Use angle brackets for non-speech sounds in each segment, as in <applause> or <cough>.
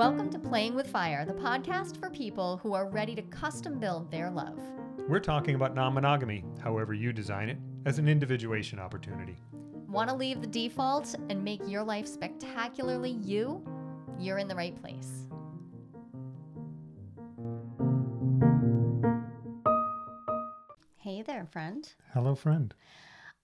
Welcome to Playing with Fire, the podcast for people who are ready to custom build their love. We're talking about non monogamy, however you design it, as an individuation opportunity. Want to leave the default and make your life spectacularly you? You're in the right place. Hey there, friend. Hello, friend.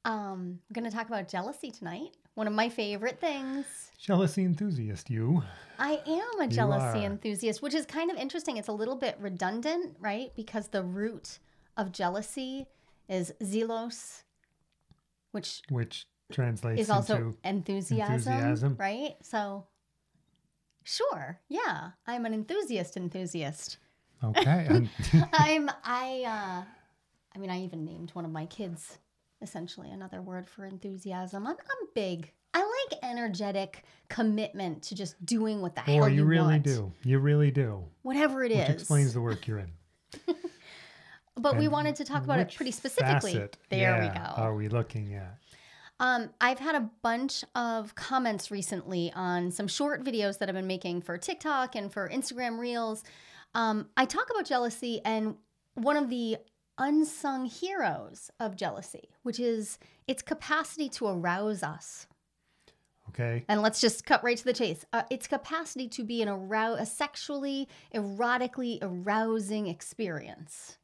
Um, I'm going to talk about jealousy tonight. One of my favorite things. Jealousy enthusiast, you. I am a jealousy enthusiast, which is kind of interesting. It's a little bit redundant, right? Because the root of jealousy is zelos, which Which translates is also enthusiasm, enthusiasm. right? So, sure, yeah, I'm an enthusiast enthusiast. okay. <laughs> I'm I uh I mean I even named one of my kids essentially another word for enthusiasm. I'm I'm big. I like energetic commitment to just doing what the hell Boy, you really want. do. You really do. Whatever it is. Which explains the work you're in. <laughs> But we wanted to talk about it pretty specifically. facet, There we go. Are we looking at? Um, I've had a bunch of comments recently on some short videos that I've been making for TikTok and for Instagram Reels. Um, I talk about jealousy and one of the unsung heroes of jealousy, which is its capacity to arouse us. Okay. And let's just cut right to the chase. Uh, its capacity to be an arou- a sexually, erotically arousing experience,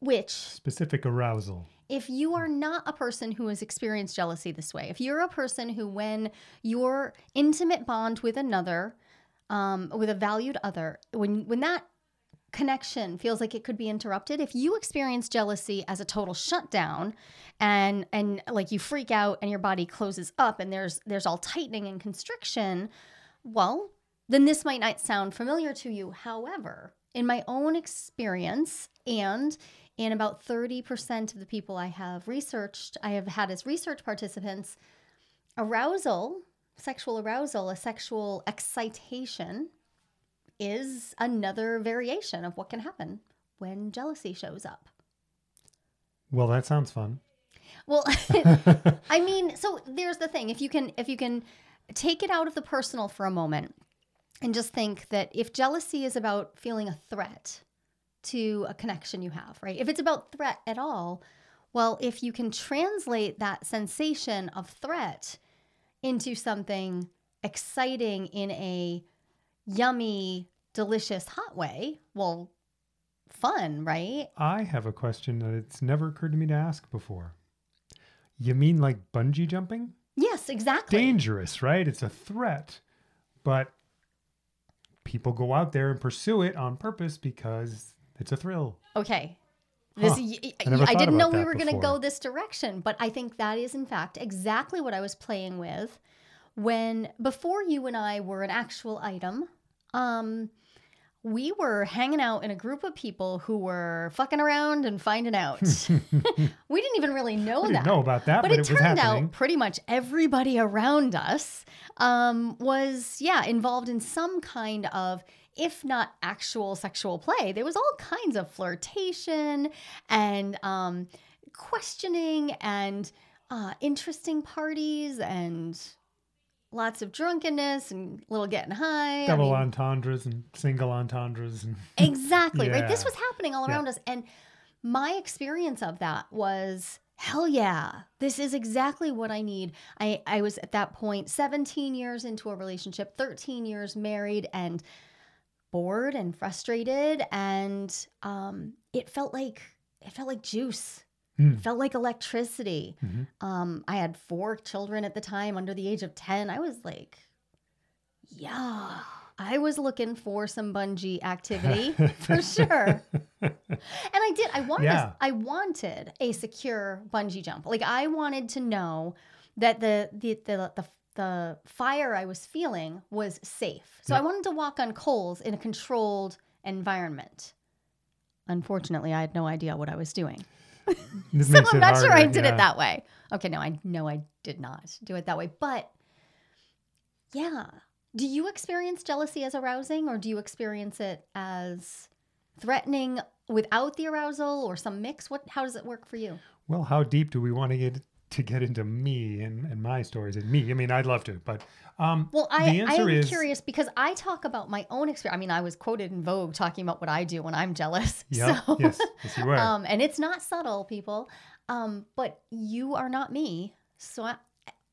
which Specific arousal. if you are not a person who has experienced jealousy this way, if you're a person who, when your intimate bond with another, um, with a valued other, when when that connection feels like it could be interrupted, if you experience jealousy as a total shutdown, and and like you freak out and your body closes up and there's there's all tightening and constriction, well, then this might not sound familiar to you. However, in my own experience and in about 30% of the people I have researched, I have had as research participants, arousal, sexual arousal, a sexual excitation is another variation of what can happen when jealousy shows up. Well, that sounds fun. Well, <laughs> <laughs> I mean, so there's the thing. If you can if you can take it out of the personal for a moment and just think that if jealousy is about feeling a threat to a connection you have, right? If it's about threat at all, well, if you can translate that sensation of threat into something exciting in a yummy, delicious, hot way, well, fun, right? I have a question that it's never occurred to me to ask before. You mean like bungee jumping? Yes, exactly. dangerous, right? It's a threat. But people go out there and pursue it on purpose because it's a thrill. Okay. This, Huh. y- I I didn't know we were going to go this direction, but I think that is in fact exactly what I was playing with when before you and I were an actual item. Um, we were hanging out in a group of people who were fucking around and finding out. <laughs> <laughs> we didn't even really know that. know about that, but, but, it, it, turned out pretty much everybody around us um, was, yeah, involved in some kind of, if not actual sexual play. There was all kinds of flirtation and um, questioning and uh, interesting parties and lots of drunkenness and little getting high. I Double mean, entendres and single entendres and <laughs> Exactly, right? This was happening all Yeah. around us. And my experience of that was hell yeah, this is exactly what I need. I, I was at that point 17 years into a relationship, 13 years married, and bored and frustrated. And um, it felt like it felt like juice. It felt like electricity. Mhm. Um, I had four children at the time under the age of 10. I was like, yeah, I was looking for some bungee activity <laughs> for sure. And I did. I wanted. Yeah. A, I wanted a secure bungee jump. Like I wanted to know that the the the the, the fire I was feeling was safe. So I wanted to walk on coals in a controlled environment. Unfortunately, I had no idea what I was doing. This So I'm not sure I did yeah. it that way. Okay, no, I know I did not do it that way. But yeah. Do you experience jealousy as arousing or do you experience it as threatening without the arousal or some mix? What how does it work for you? Well, how deep do we want to get to get into me and, and my stories and me. I mean, I'd love to, but um, Well, I, the answer I'm is curious because I talk about my own experience. I mean, I was quoted in Vogue talking about what I do when I'm jealous. <laughs> yeah, So, yes, yes, you were. um, and it's not subtle, people. Um, but you are not me. So, I,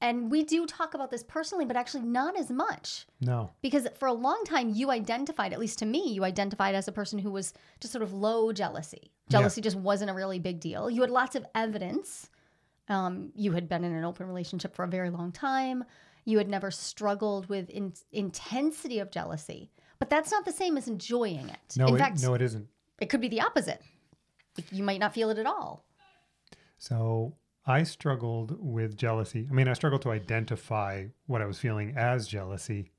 and we do talk about this personally, but actually not as much no, because for a long time you identified, at least to me, you identified as a person who was just sort of low jealousy. Yeah. Jealousy just wasn't a really big deal. You had lots of evidence. Um, you had been in an open relationship for a very long time. You had never struggled with in- intensity of jealousy, but that's not the same as enjoying it. no, in it, fact, no, it isn't. it could be the opposite. You might not feel it at all. So I struggled with jealousy. I mean, I struggled to identify what I was feeling as jealousy.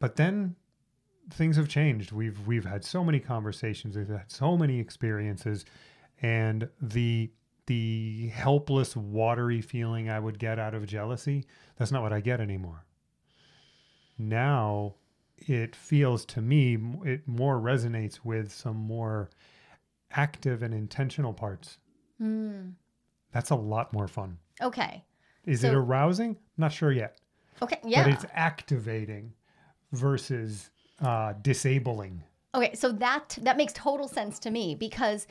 But then things have changed. We've we've had so many conversations, we've had so many experiences, and the the helpless, watery feeling I would get out of jealousy, that's not what I get anymore. Now it feels to me it more resonates with some more active and intentional parts. Hmm. That's a lot more fun. Okay. Is it arousing? not sure yet. Okay. Yeah. But it's activating versus uh, disabling. Okay, so that that makes total sense to me because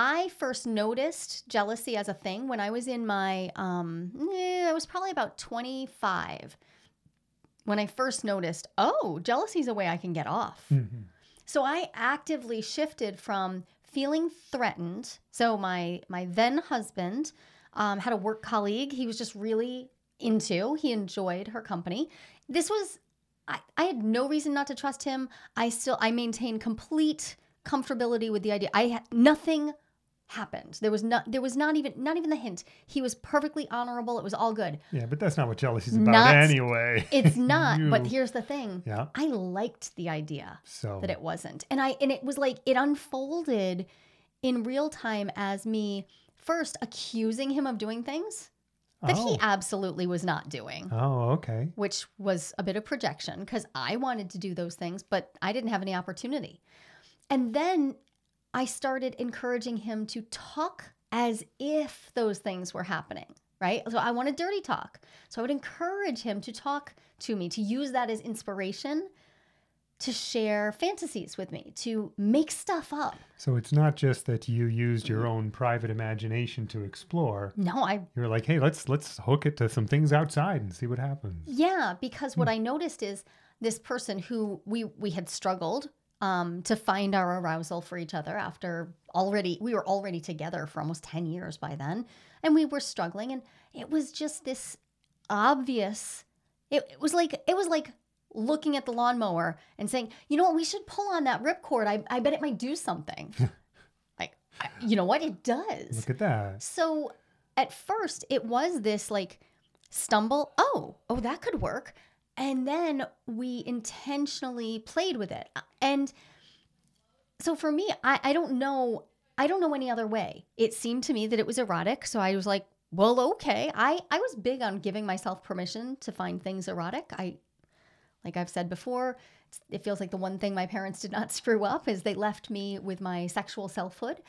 I first noticed jealousy as a thing when I was in my um eh, I was probably about 25 when I first noticed, oh, jealousy is a way I can get off. Mhm. So I actively shifted from feeling threatened. So my my then husband um, had a work colleague he was just really into. He enjoyed her company. This was I, I had no reason not to trust him. I still I maintained complete comfortability with the idea. I had nothing happened. There was not there was not even not even the hint. He was perfectly honorable. It was all good. Yeah, but that's not what jealousy's about Not- anyway. It's <laughs> not, but here's the thing. yeah. I liked the idea So that it wasn't. And I and it was like it unfolded in real time as me first accusing him of doing things that oh. he absolutely was not doing, oh, okay. which was a bit of projection because I wanted to do those things, but I didn't have any opportunity. And then I started encouraging him to talk as if those things were happening, right? So I wanted dirty talk. So I would encourage him to talk to me, to use that as inspiration, to share fantasies with me, to make stuff up. So it's not just that you used your own private imagination to explore. No, I You were like, hey, let's let's hook it to some things outside and see what happens. Yeah, because what hmm. I noticed is this person who we we had struggled um, to find our arousal for each other after already we were already together for almost 10 years by then. And we were struggling and it was just this obvious it, it was like it was like looking at the lawnmower and saying you know what? We should pull on that ripcord. I, I bet it might do something. <laughs> Like I, you know what? It does. Look at that. so at first it was this like stumble, oh, oh that could work. And then we intentionally played with it. And so for me, I, I don't know, I don't know any other way. It seemed to me that it was erotic. So I was like, well, okay. I, I was big on giving myself permission to find things erotic. I like I've said before, it feels like the one thing my parents did not <laughs> screw up is they left me with my sexual selfhood.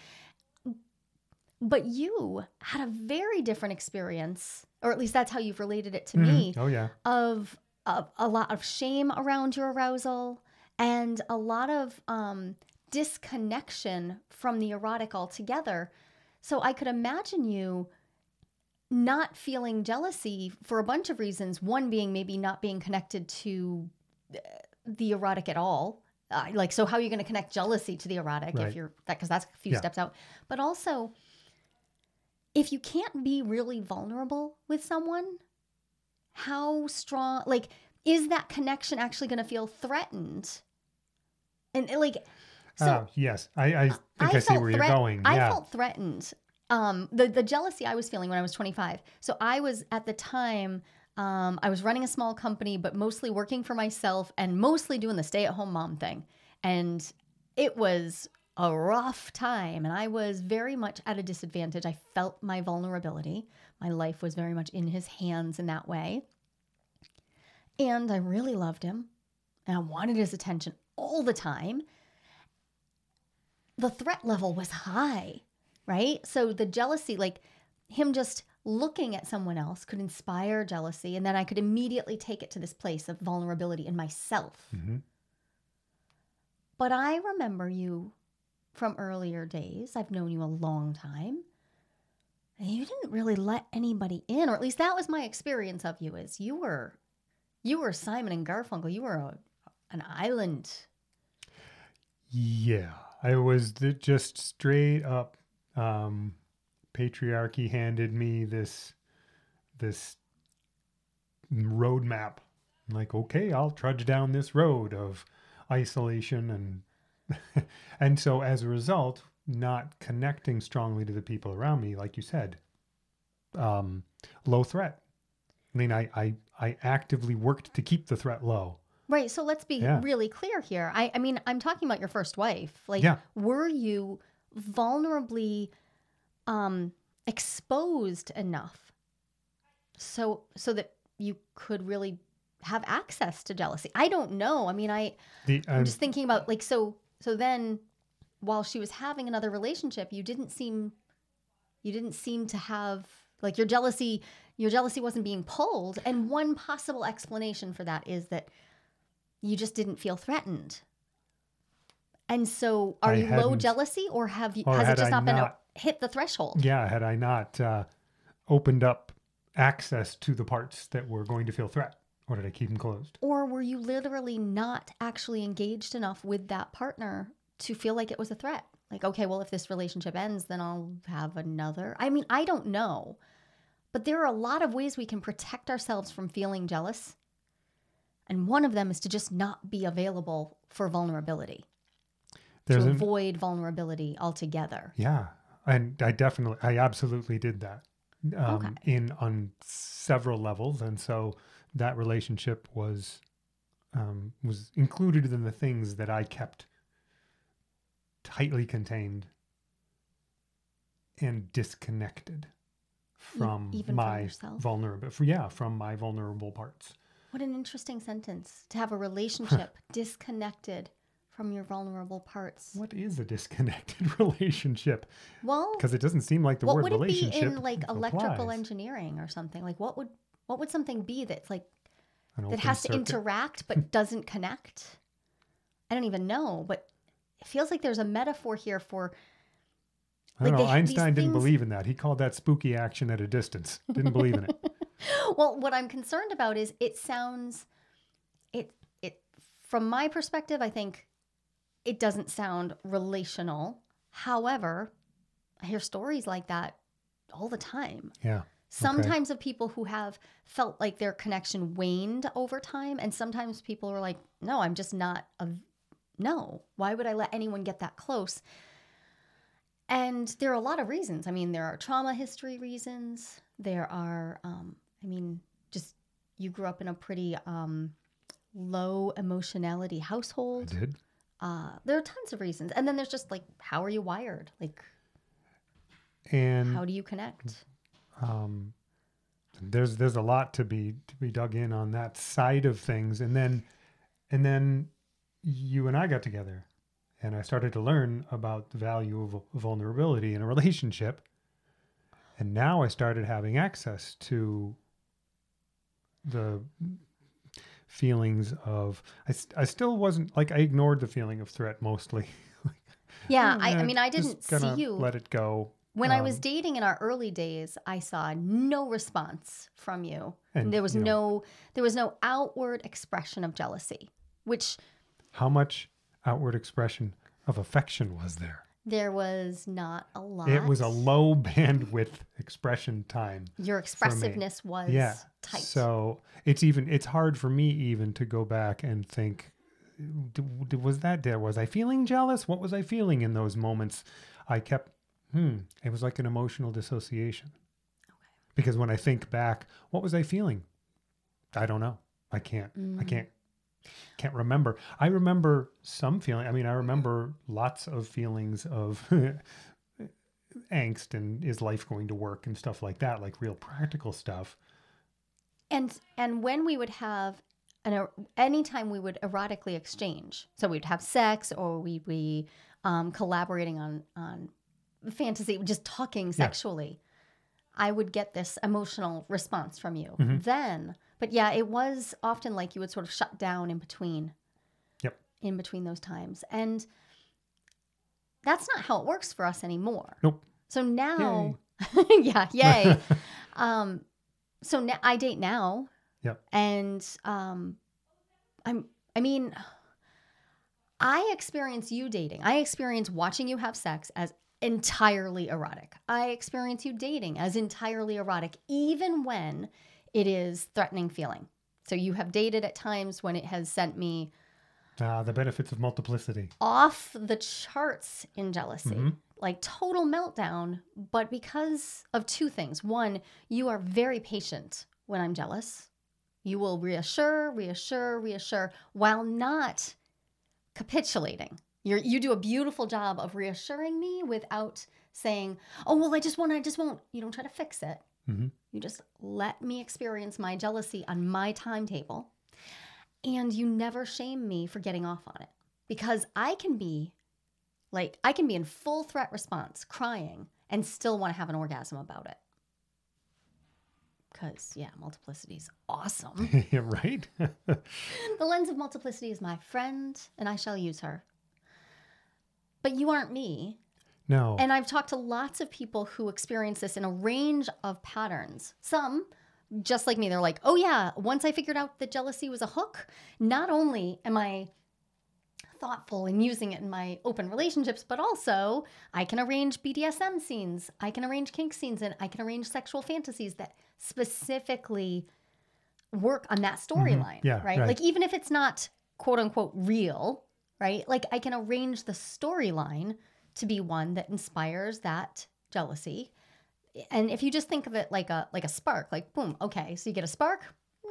But you had a very different experience, or at least that's how you've related it to me, Mhm. Oh yeah. of, of a lot of shame around your arousal and a lot of um, disconnection from the erotic altogether. So I could imagine you not feeling jealousy for a bunch of reasons. One being maybe not being connected to uh, the erotic at all. Uh, like, so how are you going to connect jealousy to the erotic Right. if you're that? Because that's a few Yeah. steps out. But also, if you can't be really vulnerable with someone, how strong? Like, is that connection actually going to feel threatened? And like, so oh yes. I, I think I, see felt where you're going. I felt threatened. Um, the the jealousy I was feeling when I was 25. So I was at the time. Um, I was running a small company, but mostly working for myself and mostly doing the stay at home mom thing. And it was a rough time. And I was very much at a disadvantage. I felt my vulnerability. My life was very much in his hands in that way. And I really loved him. And I wanted his attention all the time the threat level was high, right? So the jealousy, like him just looking at someone else could inspire jealousy and then I could immediately take it to this place of vulnerability in myself. hmm But I remember you from earlier days. I've known you a long time. You didn't really let anybody in, or at least that was my experience of you is you were you were Simon and Garfunkel. You were a, an island. Yeah, I was the, just straight up. Um, patriarchy handed me this this roadmap. I'm like, okay, I'll trudge down this road of isolation and <laughs> and so as a result, not connecting strongly to the people around me, like you said, um, low threat. I mean, I, I I actively worked to keep the threat low. Right. So let's be Yeah. really clear here. I, I mean, I'm talking about your first wife. Like, Yeah. were you vulnerably um, exposed enough so so that you could really have access to jealousy? I don't know. I mean, I The I'm um, just thinking about like so so then while she was having another relationship, you didn't seem you didn't seem to have like your jealousy your jealousy wasn't being pulled and one possible explanation for that is that you just didn't feel threatened. And so are I you low jealousy or have you or has it just I not been a, hit the threshold? yeah, had I not uh, opened up access to the parts that were going to feel threat, or did I keep them closed? Or were you literally not actually engaged enough with that partner to feel like it was a threat? Like, okay, well, if this relationship ends, then I'll have another. I mean, I don't know. But there are a lot of ways we can protect ourselves from feeling jealous. And one of them is to just not be available for vulnerability, There's to an, avoid vulnerability altogether. yeah, and I definitely, I absolutely did that um, Okay. in on several levels, and so that relationship was um, was included in the things that I kept tightly contained and disconnected from even my vulnerable, yeah, from my vulnerable parts. What an interesting sentence to have a relationship <laughs> disconnected from your vulnerable parts. What is a disconnected <laughs> relationship? Well, Because it doesn't seem like the what word would it be relationship in like electrical applies. engineering or something? Like what would what would something be that's like that has to interact but <laughs> doesn't connect? I don't even know, but it feels like there's a metaphor here for I don't like know. they- Einstein didn't things- believe in that. He called that spooky action at a distance. Didn't believe in it. <laughs> <laughs> well, what I'm concerned about is it sounds it it from my perspective, I think it doesn't sound relational. However, I hear stories like that all the time. Yeah. Sometimes of people who have felt like their connection waned over time, and sometimes people are like, "No, I'm just not a no. Why would I let anyone get that close?" And there are a lot of reasons. I mean, there are trauma history reasons. There are, um, I mean, just you grew up in a pretty um, low emotionality household. I did. Uh, there are tons of reasons, and then there's just like, how are you wired? Like, And how do you connect? um, there's there's a lot to be to be dug in on that side of things. And then and then you and I got together, and I started to learn about the value of vulnerability in a relationship. And now I started having access to the feelings of I, I still wasn't like I ignored the feeling of threat mostly. <laughs> Yeah, Oh, I, I mean, I didn't see you Let it go. when I was um, dating in our early days. I saw no response from you. And, there was you know, no, there was no outward expression of jealousy, which How much outward expression of affection was there? there was not a lot. It was a low <laughs> bandwidth expression time. Your expressiveness was yeah. tight. So it's even it's hard for me even to go back and think was that there was I feeling jealous? What was I feeling in those moments? I kept hmm, it was like an emotional dissociation. Okay. Because when I think back, what was I feeling? I don't know. I can't I Mm. can't can't remember. I remember some feeling. I mean, I remember lots of feelings of <laughs> angst and is life going to work and stuff like that, like real practical stuff. And and when we would have an anytime we would erotically exchange, so we'd have sex or we'd be um, collaborating on on fantasy, just talking sexually. I would get this emotional response from you. Mhm. Then, but yeah, it was often like you would sort of shut down in between. Yep. In between those times. And that's not how it works for us anymore. Nope. So now, <laughs> yeah, yay. <laughs> um, so now I date now. Yep. And um, I'm, I mean, I experience you dating. I experience watching you have sex as entirely erotic. I experience you dating as entirely erotic, even when it is threatening feeling. So you have dated at times when it has sent me Ah, the benefits of multiplicity. off the charts in jealousy, Mhm. like total meltdown. But because of two things one, you are very patient when I'm jealous. You will reassure, reassure, reassure while not capitulating. You're, you do a beautiful job of reassuring me without saying, oh, well, I just won't, I just won't. You don't try to fix it. Mhm. You just let me experience my jealousy on my timetable. And you never shame me for getting off on it because I can be like, I can be in full threat response, crying, and still want to have an orgasm about it. Because, yeah, multiplicity is awesome. <laughs> Yeah, right? <laughs> the lens of multiplicity is my friend, and I shall use her. But you aren't me. No. And I've talked to lots of people who experience this in a range of patterns. Some, just like me, they're like, oh, yeah, once I figured out that jealousy was a hook, not only am I thoughtful in using it in my open relationships, but also I can arrange BDSM scenes, I can arrange kink scenes, and I can arrange sexual fantasies that specifically work on that mm-hmm. storyline. Yeah, right? right. Like, even if it's not quote unquote real, right? Like, I can arrange the storyline to be one that inspires that jealousy. And if you just think of it like a like a spark, like boom, okay, so you get a spark,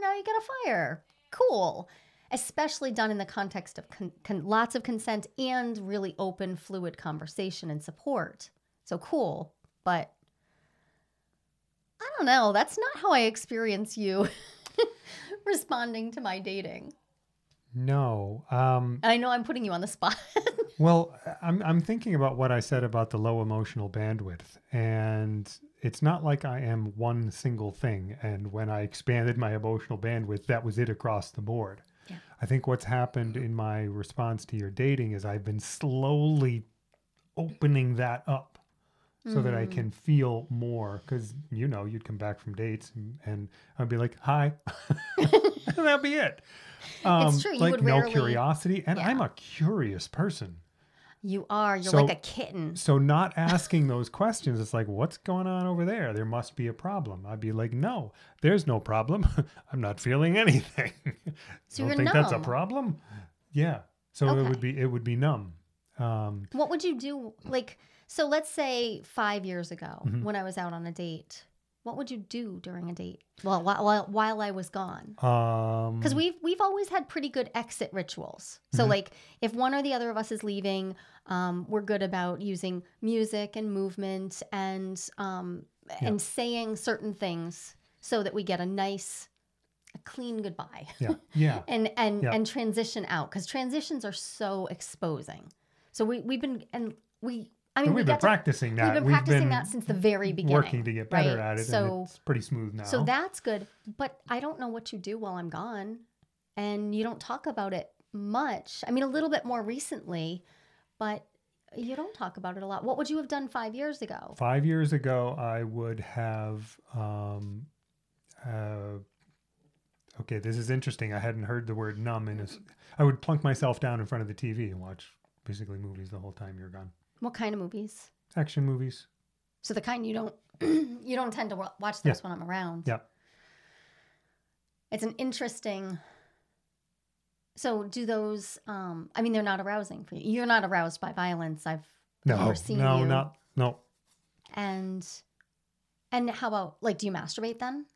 now you get a fire. Cool. Especially done in the context of con- con- lots of consent and really open, fluid conversation and support. So cool, but I don't know. That's not how I experience you <laughs> responding to my dating. No. Um, I know I'm putting you on the spot. <laughs> Well, I'm I'm thinking about what I said about the low emotional bandwidth, and it's not like I am one single thing. And when I expanded my emotional bandwidth, that was it across the board. Yeah. I think what's happened in my response to your dating is I've been slowly opening that up so that I Mm. can feel more. Because you know, you'd come back from dates and, and I'd be like, "Hi," <laughs> <laughs> <laughs> and that'd be it. Um, true, you Like would no rarely- curiosity, and Yeah. I'm a curious person. you are. You're So- like a kitten. So not asking those questions, it's like, what's going on over there? There must be a problem. I'd be like, no, there's no problem. <laughs> I'm not feeling anything. <laughs> So Don't think that's a problem? Yeah. So it would be it would be numb. Um, What would you do? Like, so let's say five years ago Mhm. when I was out on a date, what would you do during a date? Well, while, while, while I was gone. um, Because we've we've always had pretty good exit rituals. So Mhm. like if one or the other of us is leaving, um, we're good about using music and movement and um, and saying certain things so that we get a nice, a clean goodbye yeah, <laughs> yeah, and and Yeah. and transition out because transitions are so exposing. So we we've been and we I mean we we've been got to, practicing that. we've been practicing that since the very beginning. working to get better right? at it, So and it's pretty smooth now. so that's good, but I don't know what you do while I'm gone, and you don't talk about it much. I mean, a little bit more recently, but you don't talk about it a lot. What would you have done five years ago? Five years ago, I would have. Um, uh, okay, this is interesting. I hadn't heard the word numb in this. I would plunk myself down in front of the TV and watch basically movies the whole time you're gone. What kind of movies? Action movies. So the kind you don't <clears throat> you don't tend to wa- watch Yeah. when I'm around. Yeah. It's an interesting. So do those? Um, I mean, they're not arousing for you. You're not aroused by violence. I've No, never seen no, you. not no. And and how about like do you masturbate then?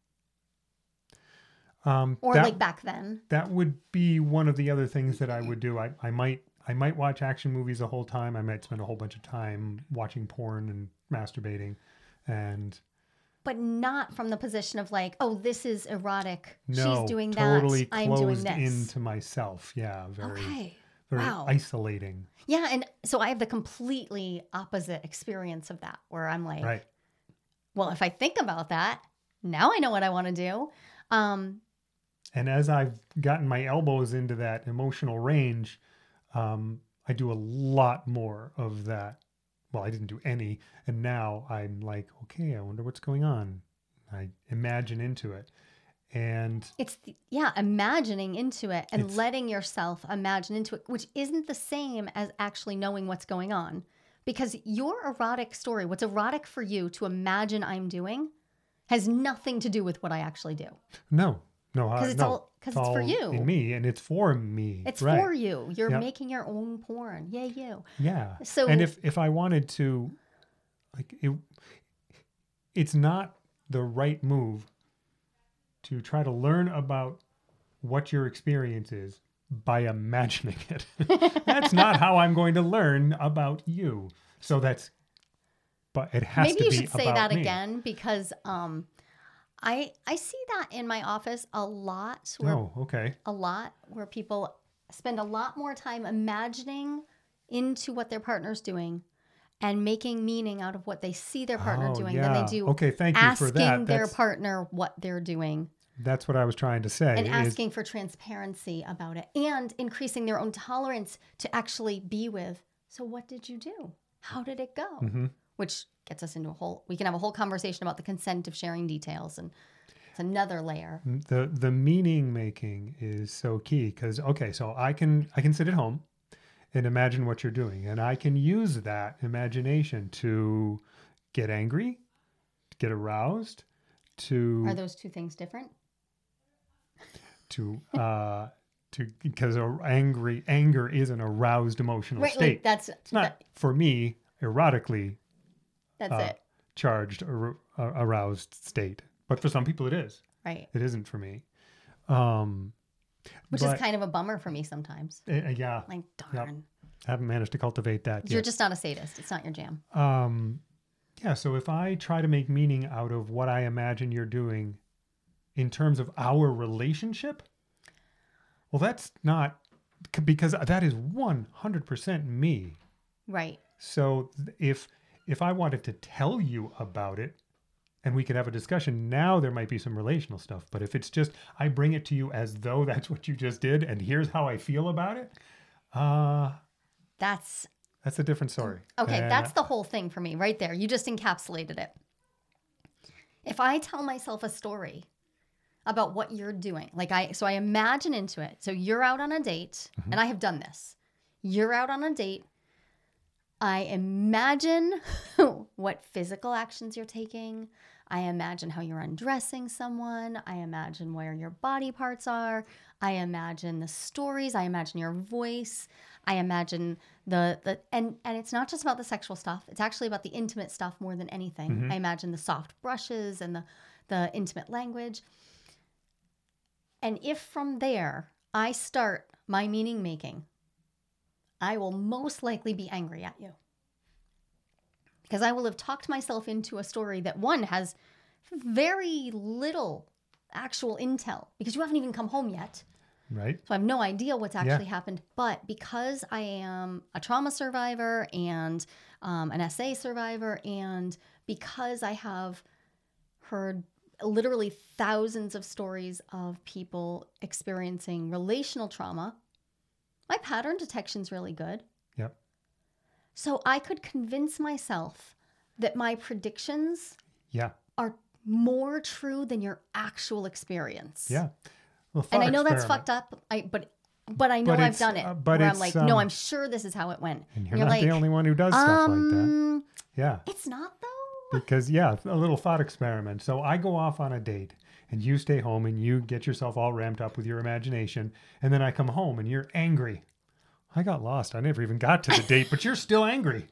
Um, Or that, like back then? that would be one of the other things that I would do. I, I might I might watch action movies the whole time. I might spend a whole bunch of time watching porn and masturbating, and But not from the position of like, oh, this is erotic. no, She's doing totally that. I'm doing this. into myself. Yeah, very okay. very wow. isolating. Yeah, and so I have the completely opposite experience of that where I'm like, Right. well, if I think about that, now I know what I want to do. Um, And as I've gotten my elbows into that emotional range, um, I do a lot more of that. Well, I didn't do any. And now I'm like, okay, I wonder what's going on. I imagine into it. And it's the, yeah, imagining into it and letting yourself imagine into it, which isn't the same as actually knowing what's going on. Because your erotic story, what's erotic for you to imagine I'm doing, has nothing to do with what I actually do. no, no, Because it's no, all because it's for you. in me, and it's for me. It's right. for you. You're Yep. making your own porn. yeah you. Yeah. So and if if I wanted to, like it, it's not the right move to try to learn about what your experience is by imagining <laughs> it. that's not how I'm going to learn about you. So that's, but it has maybe to you should say that me. again because um, I I see that in my office a lot. Where Oh, okay. a lot where people spend a lot more time imagining into what their partner's doing and making meaning out of what they see their partner Oh, doing than they do Okay, thank you asking for that. their That's, partner what they're doing that's what I was trying to say. and is- asking for transparency about it and increasing their own tolerance to actually be with so what did you do how did it go Mhm. which gets us into a whole we can have a whole conversation about the consent of sharing details and it's another layer. The the meaning making is so key because okay so i can i can sit at home and imagine what you're doing and i can use that imagination to get angry to get aroused to are those two things different? To uh to because angry anger is an aroused emotional right state. like that's it's not for me erotically that's uh, it. charged ar- uh, aroused state. But for some people it is. Right. It isn't for me. Um which but- is kind of a bummer for me sometimes. Uh, yeah, like darn. Haven't managed to cultivate that you're yet. just not a sadist. It's not your jam. Um, yeah. So if I try to make meaning out of what I imagine you're doing, in terms of our relationship, well, that's not because that is one hundred percent me. right. So if if I wanted to tell you about it, and we could have a discussion, now there might be some relational stuff. But if it's just I bring it to you as though that's what you just did, and here's how I feel about it, uh that's That's a different story. okay And, that's the whole thing for me right there you just encapsulated it if i tell myself a story about what you're doing like i so i imagine into it so you're out on a date and i have done this you're out on a date i imagine <laughs> what physical actions you're taking. I imagine how you're undressing someone. I imagine where your body parts are. I imagine the stories. I imagine your voice. I imagine the the and and it's not just about the sexual stuff. It's actually about the intimate stuff more than anything. Mm-hmm. I imagine the soft brushes and the the intimate language. And if from there I start my meaning making, I will most likely be angry at you. Because I will have talked myself into a story that one has very little actual intel because you haven't even come home yet. right. So I have no idea what's actually happened. But because I am a trauma survivor and um, an SA survivor, and because I have heard literally thousands of stories of people experiencing relational trauma, my pattern detection's really good. Yep. So I could convince myself that my predictions Yeah. are more true than your actual experience. Yeah. Well, And I know that's fucked up. I but but I know But I've done it. uh, but where I'm like, no, um, I'm sure this is how it went. And you're, You're not like, the only one who does stuff like that. Um, Yeah. it's not though. Because yeah, a little thought experiment. So I go off on a date and you stay home and you get yourself all ramped up with your imagination and then I come home and you're angry. I got lost. I never even got to the date, but you're still angry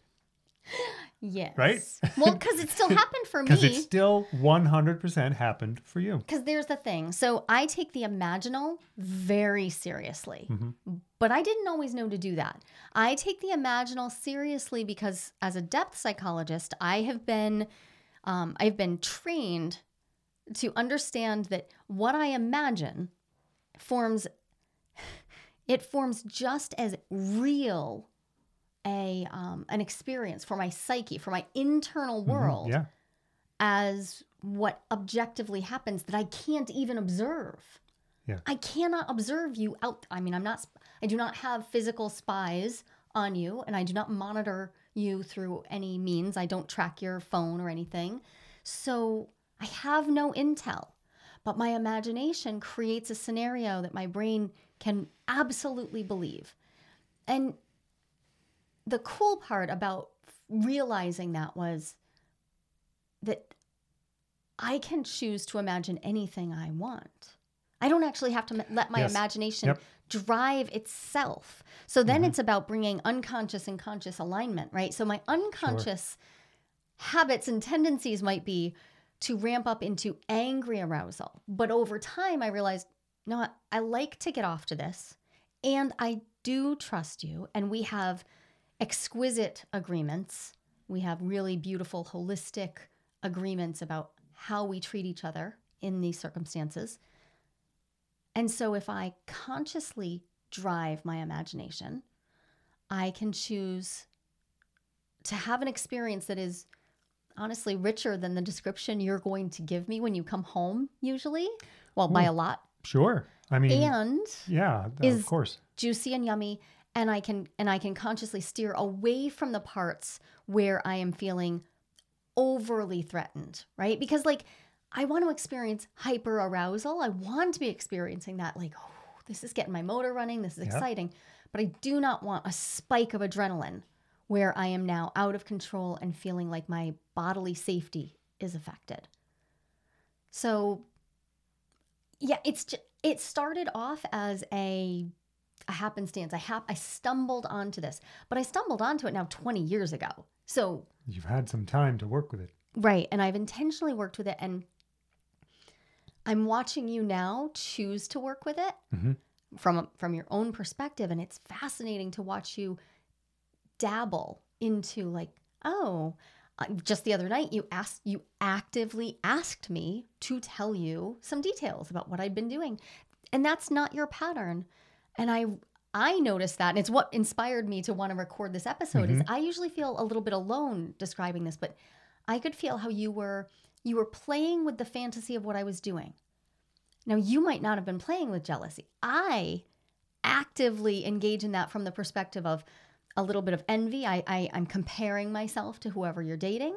Yes. Right? Well, because it still <laughs> happened for me. because it still 100% happened for you. Because there's the thing. So I take the imaginal very seriously, Mm-hmm. but I didn't always know to do that. I take the imaginal seriously because as a depth psychologist, I have been, um, I've been trained to understand that what I imagine forms, <sighs> it forms just as real a um, an experience for my psyche, for my internal Mhm. world Yeah. as what objectively happens that I can't even observe. Yeah. I cannot observe you out. I mean, I'm not, I do not have physical spies on you, and I do not monitor you through any means. I don't track your phone or anything. So I have no intel. But my imagination creates a scenario that my brain can absolutely believe. And the cool part about realizing that was that I can choose to imagine anything I want. I don't actually have to let my Yes. imagination Yep. drive itself. So then Mhm. it's about bringing unconscious and conscious alignment, right? So my unconscious habits and tendencies might be to ramp up into angry arousal. But over time, I realized, no, I like to get off to this. And I do trust you. And we have exquisite agreements. We have really beautiful, holistic agreements about how we treat each other in these circumstances. And so if I consciously drive my imagination, I can choose to have an experience that is honestly richer than the description you're going to give me when you come home, usually. Well, by hmm. a lot. Sure. I mean, And yeah, is- of course. juicy and yummy and I can and I can consciously steer away from the parts where I am feeling overly threatened, right? Because like I want to experience hyper arousal. I want to be experiencing that like oh, this is getting my motor running, this is Yep. exciting. But I do not want a spike of adrenaline where I am now out of control and feeling like my bodily safety is affected. So yeah, it's just, it started off as a a happenstance. I hap- I stumbled onto this, but I stumbled onto it now 20 years ago. So You've had some time to work with it. right, and I've intentionally worked with it, and I'm watching you now choose to work with it Mhm. from from your own perspective, and it's fascinating to watch you dabble into like, oh, Uh, just the other night you asked you actively asked me to tell you some details about what I'd been doing, and that's not your pattern, and I. I noticed that, and it's what inspired me to want to record this episode. Is mm-hmm. I usually feel a little bit alone describing this, but I could feel how you were you were playing with the fantasy of what I was doing. Now you might not have been playing with jealousy. I actively engage in that from the perspective of a little bit of envy. I, I I'm comparing myself to whoever you're dating,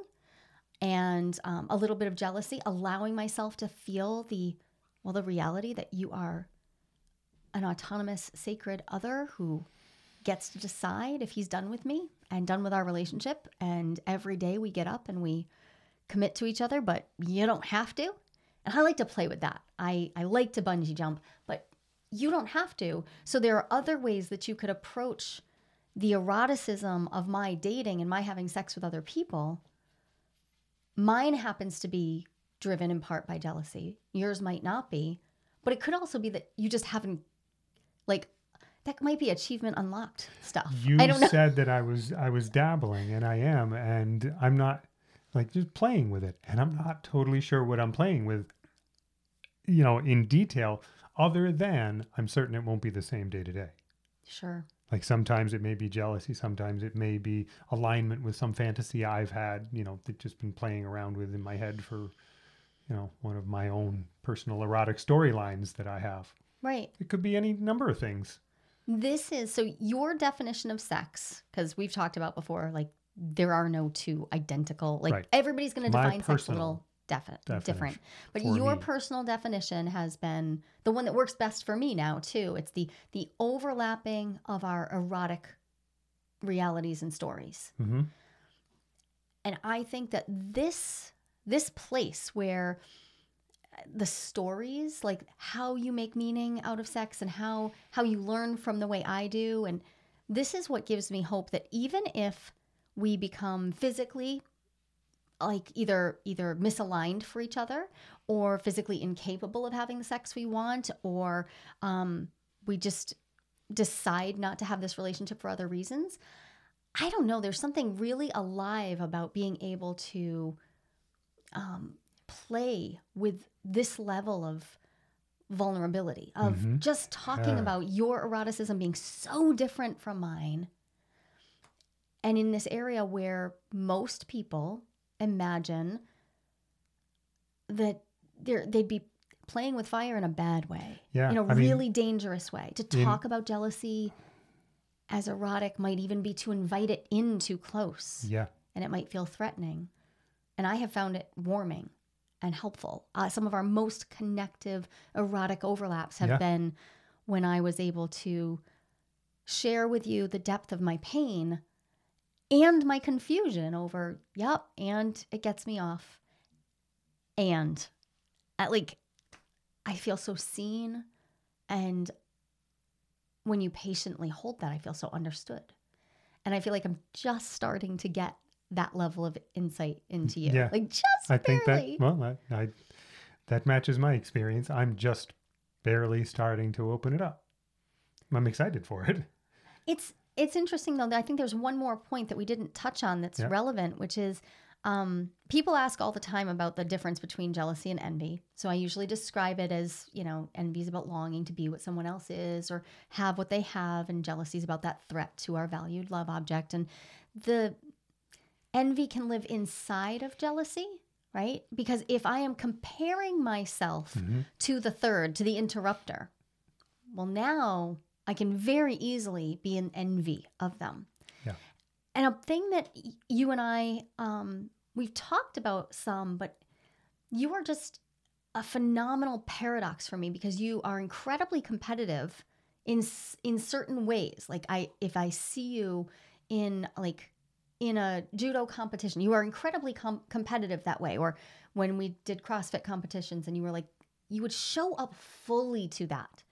and um, a little bit of jealousy, allowing myself to feel the well the reality that you are an autonomous sacred other who gets to decide if he's done with me and done with our relationship. And every day we get up and we commit to each other, but you don't have to. And I like to play with that. I, I like to bungee jump, but you don't have to. So there are other ways that you could approach the eroticism of my dating and my having sex with other people. Mine happens to be driven in part by jealousy. Yours might not be, but it could also be that you just haven't, like, that might be achievement unlocked stuff. You I don't know. said that I was I was dabbling, and I am, and I'm not like just playing with it, and I'm not totally sure what I'm playing with, you know, in detail. Other than I'm certain it won't be the same day to day. Sure. Like sometimes it may be jealousy, sometimes it may be alignment with some fantasy I've had, you know, that just been playing around with in my head for, you know, one of my own personal erotic storylines that I have. Right. It could be any number of things. This is so your definition of sex, because we've talked about before, like there are no two identical. Like Right. everybody's going to define sex a little defi- different. But for your me. personal definition has been the one that works best for me now too. It's the the overlapping of our erotic realities and stories. hmm And I think that this this place where the stories like how you make meaning out of sex and how how you learn from the way I do and this is what gives me hope that even if we become physically like either either misaligned for each other or physically incapable of having the sex we want or um, we just decide not to have this relationship for other reasons i don't know there's something really alive about being able to um, play with this level of vulnerability of Mhm. just talking Yeah. about your eroticism being so different from mine and in this area where most people imagine that they're they'd be playing with fire in a bad way. Yeah, In a I mean- really dangerous way. To In- talk about jealousy as erotic might even be to invite it in too close Yeah. and it might feel threatening. And I have found it warming and helpful. Uh, some of our most connective erotic overlaps have Yeah. been when I was able to share with you the depth of my pain and my confusion over, yep, and it gets me off. And at like, I feel so seen. And when you patiently hold that, I feel so understood. And I feel like I'm just starting to get that level of insight into you. Yeah. Like just I think barely. that well, I, I that matches my experience. I'm just barely starting to open it up. I'm excited for it. It's it's interesting though. that I think there's one more point that we didn't touch on that's Yeah. relevant, which is um, people ask all the time about the difference between jealousy and envy. So I usually describe it as you know, envy is about longing to be what someone else is or have what they have, and jealousy is about that threat to our valued love object. And the envy can live inside of jealousy, right? Because if I am comparing myself Mhm. to the third, to the interrupter, well, now I can very easily be in envy of them. Yeah. And a thing that you and I, um, we've talked about some, but you are just a phenomenal paradox for me because you are incredibly competitive in in certain ways. Like I, if I see you in like in a judo competition, you are incredibly com- competitive that way. Or when we did CrossFit competitions, and you were like, you would show up fully to that.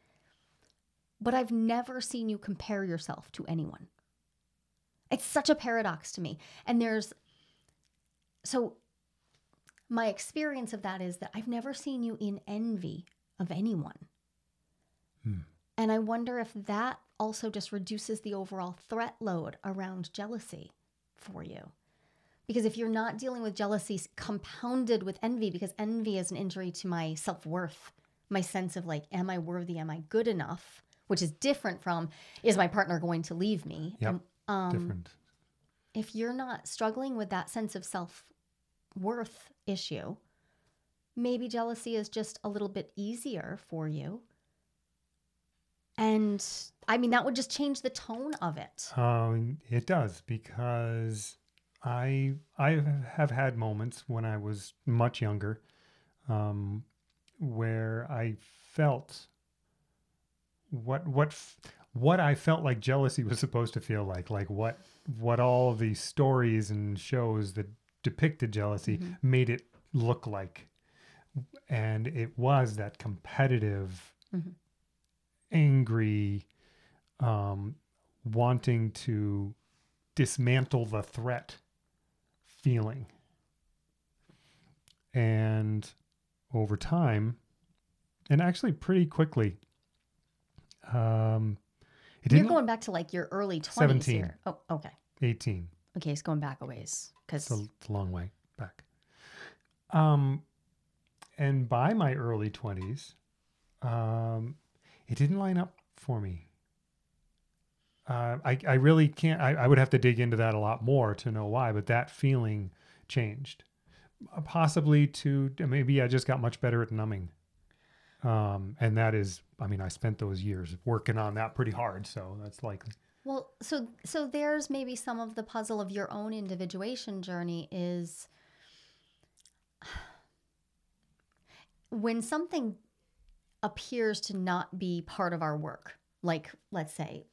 But I've never seen you compare yourself to anyone. It's such a paradox to me. And there's so my experience of that is that I've never seen you in envy of anyone. Hmm. And I wonder if that also just reduces the overall threat load around jealousy for you. Because if you're not dealing with jealousy compounded with envy, because envy is an injury to my self worth, my sense of like, am I worthy? Am I good enough? Which is different from, is my partner going to leave me? Yep. Um, Different. if you're not struggling with that sense of self worth issue, maybe jealousy is just a little bit easier for you. And I mean, that would just change the tone of it. Um, it does because I I have had moments when I was much younger, um, where I felt what what what I felt like jealousy <laughs> was supposed to feel like, like what what all the stories and shows that depicted jealousy Mhm. made it look like, and it was that competitive, Mhm. angry, um, wanting to dismantle the threat feeling. And over time, and actually pretty quickly, um, it You're going back to like your early 20s 17. here. Oh, okay. 18. Okay, it's going back a ways. Because, It's a, it's a long way back. Um, and by my early 20s, um, it didn't line up for me. Uh, I, I really can't, I, I would have to dig into that a lot more to know why, but that feeling changed. Uh, Possibly to maybe I just got much better at numbing. Um, and that is, I mean, I spent those years working on that pretty hard. So that's likely. well, so so there's maybe some of the puzzle of your own individuation journey is when something appears to not be part of our work, like let's say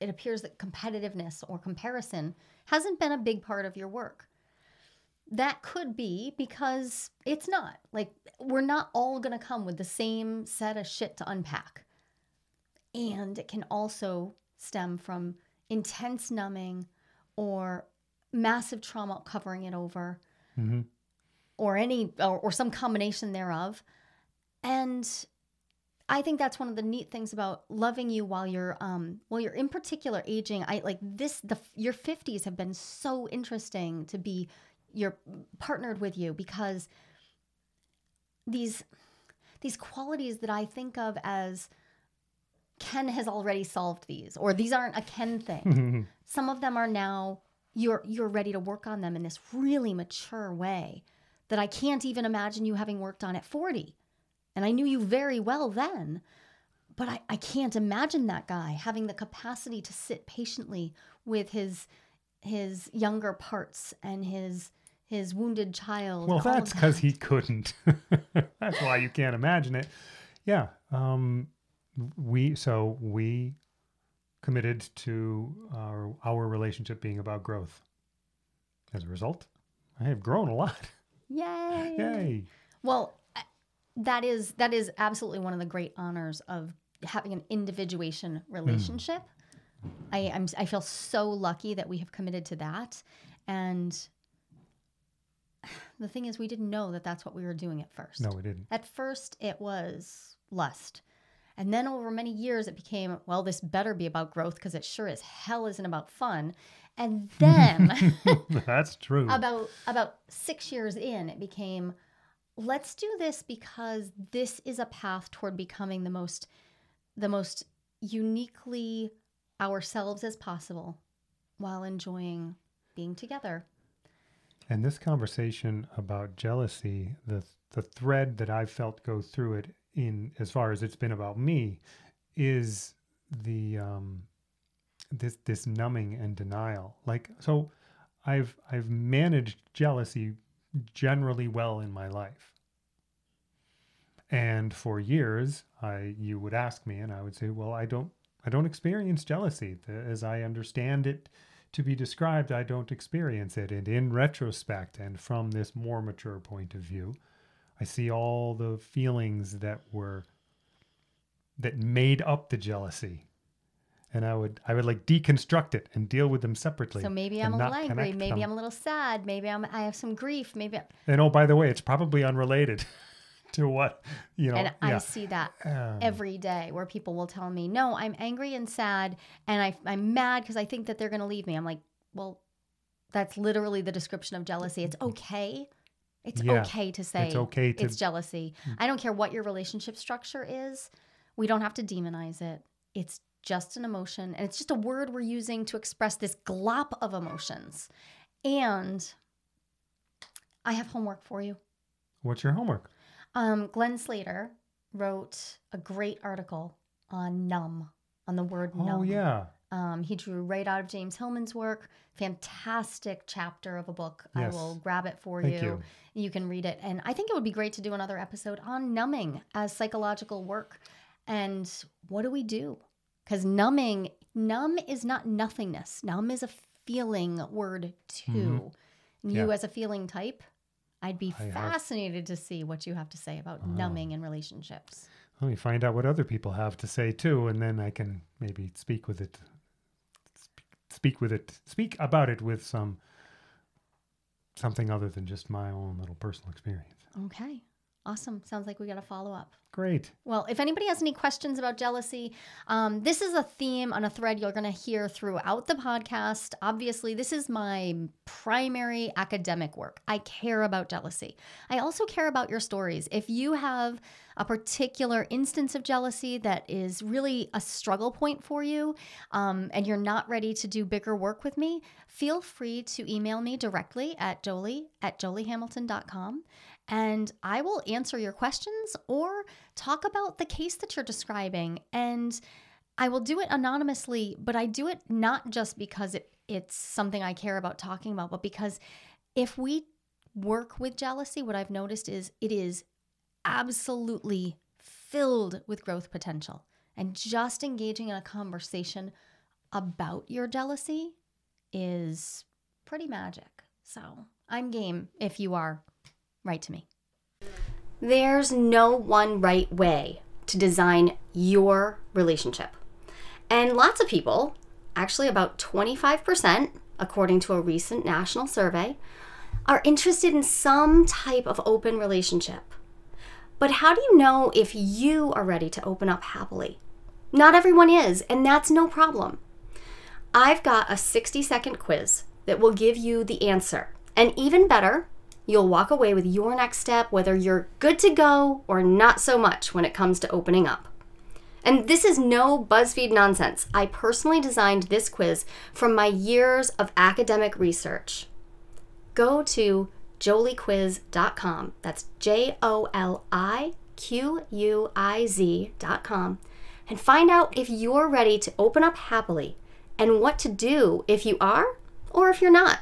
it appears that competitiveness or comparison hasn't been a big part of your work. That could be because it's not. Like, we're not all going to come with the same set of shit to unpack. And it can also stem from intense numbing or massive trauma covering it over hmm or any or, or some combination thereof and i think that's one of the neat things about loving you while you're um while you're in particular aging i like this the your 50s have been so interesting to be you're partnered with you because these these qualities that i think of as ken has already solved these or these aren't a ken thing <laughs> some of them are now you're you're ready to work on them in this really mature way that I can't even imagine you having worked on at 40. And I knew you very well then. But I, I can't imagine that guy having the capacity to sit patiently with his his younger parts and his his wounded child. Well, and all of that's that. because he couldn't. <laughs> that's why you can't imagine it. Yeah. Um, we so we committed to our our relationship being about growth. As a result, I have grown a lot. Yay. Yay! Well, that is that is absolutely one of the great honors of having an individuation relationship. I I'm, I feel so lucky that we have committed to that, and the thing is, we didn't know that that's what we were doing at first. No, we didn't. At first, it was lust. And then over many years, it became, well, this better be about growth because it sure as hell isn't about fun. And <laughs> then <laughs> that's true. about about six years in, it became, let's do this because this is a path toward becoming the most the most uniquely ourselves as possible while enjoying being together. And this conversation about jealousy, the the thread that I felt go through it in as far as it's been about me, is the um, this this numbing and denial. Like so, I've I've managed jealousy generally well in my life. And for years, I you would ask me, and I would say, well, I don't I don't experience jealousy as I understand it to be described, I don't experience it. And in retrospect, and from this more mature point of view, I see all the feelings that were that made up the jealousy. And I would I would like deconstruct it and deal with them separately. So maybe I'm a little angry, maybe them. I'm a little sad, maybe I'm I have some grief, maybe I- And oh, by the way, it's probably unrelated <laughs> <laughs> to what you know. and I see that Um, every day where people will tell me, "No, I'm angry and sad, and I, I'm mad because I think that they're going to leave me." I'm like, "Well, that's literally the description of jealousy. It's okay. It's Yeah, okay to say it's okay to- it's jealousy. I don't care what your relationship structure is. We don't have to demonize it. It's just an emotion, and it's just a word we're using to express this glop of emotions. And I have homework for you. What's your homework? Um, Glenn Slater wrote a great article on numb, on the word Oh numb. Oh, yeah. Um, he drew right out of James Hillman's work. Fantastic chapter of a book. Yes. I will grab it for you. you. You can read it. And I think it would be great to do another episode on numbing as psychological work. And what do we do? Because numbing, numb is not nothingness. Numb is a feeling word too. You Mm-hmm. Yeah. as a feeling type, I'd be I have- fascinated to see what you have to say about numbing in relationships. Let me find out what other people have to say too, and then I can maybe speak with it. Speak with it. Speak about it with some something other than just my own little personal experience. Okay. Awesome. Sounds like we got a follow up. Great. Well, if anybody has any questions about jealousy, um, this is a theme on a thread you're going to hear throughout the podcast. Obviously, this is my primary academic work. I care about jealousy. I also care about your stories. If you have a particular instance of jealousy that is really a struggle point for you um, and you're not ready to do bigger work with me, feel free to email me directly at jolie at joliehamilton.com and I will answer your questions or talk about the case that you're describing. And I will do it anonymously, but I do it not just because it, it's something I care about talking about, but because if we work with jealousy, what I've noticed is it is absolutely filled with growth potential. And just engaging in a conversation about your jealousy is pretty magic. So I'm game if you are. Write to me. There's no one right way to design your relationship. And lots of people, actually about 25%, according to a recent national survey, are interested in some type of open relationship. But how do you know if you are ready to open up happily? Not everyone is, and that's no problem. I've got a 60 second quiz that will give you the answer. And even better, you'll walk away with your next step, whether you're good to go or not so much when it comes to opening up. And this is no BuzzFeed nonsense. I personally designed this quiz from my years of academic research. Go to joliequiz.com. That's J O L I Q U I Z.com. And find out if you're ready to open up happily and what to do if you are or if you're not.